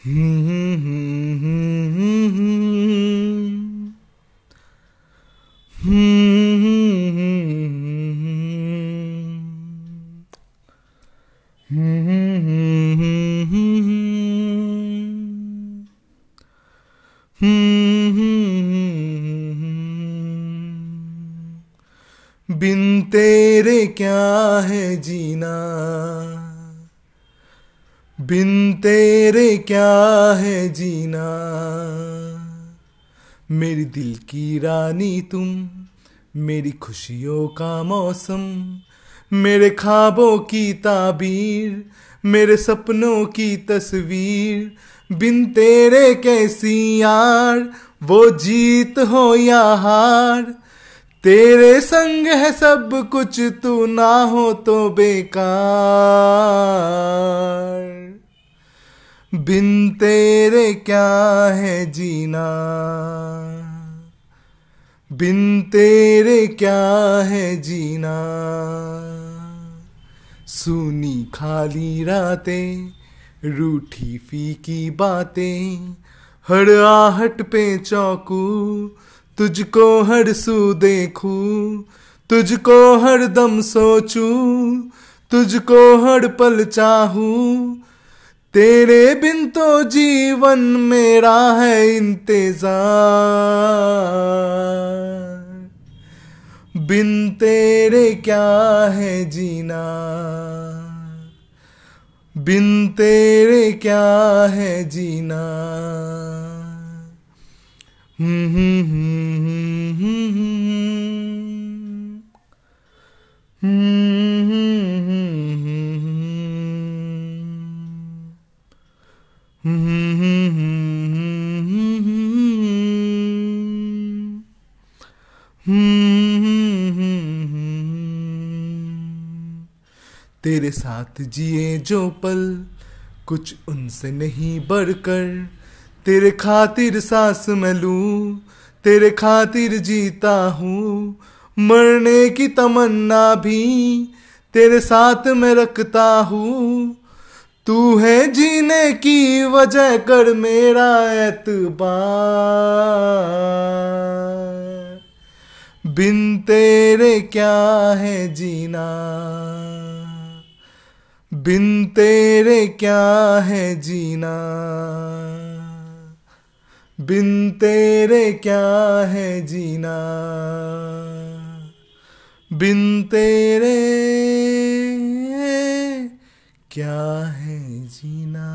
बिन तेरे क्या है जीना? बिन तेरे क्या है जीना? मेरी दिल की रानी तुम, मेरी खुशियों का मौसम, मेरे ख्वाबों की ताबीर, मेरे सपनों की तस्वीर। बिन तेरे कैसी यार, वो जीत हो या हार? तेरे संग है सब कुछ, तू ना हो तो बेकार। बिन तेरे क्या है जीना? बिन तेरे क्या है जीना? सुनी खाली रातें, रूठी फीकी बातें, हर आहट पे चौकू, तुझको हर सू देखू, तुझको हर दम सोचू, तुझको हर पल चाहू तेरे बिन तो जीवन मेरा है इंतज़ार। बिन तेरे क्या है जीना? बिन तेरे क्या है जीना? हम्म हम्म तेरे साथ जिए जो पल, कुछ उनसे नहीं बढ़कर। तेरे खातिर सांस मैं लूँ, तेरे खातिर जीता हूँ। मरने की तमन्ना भी तेरे साथ मैं रखता हूँ। तू है जीने की वजह कर मेरा एतबार। बिन तेरे क्या है जीना? बिन तेरे क्या है जीना? बिन तेरे क्या है जीना? बिन तेरे क्या है जीना?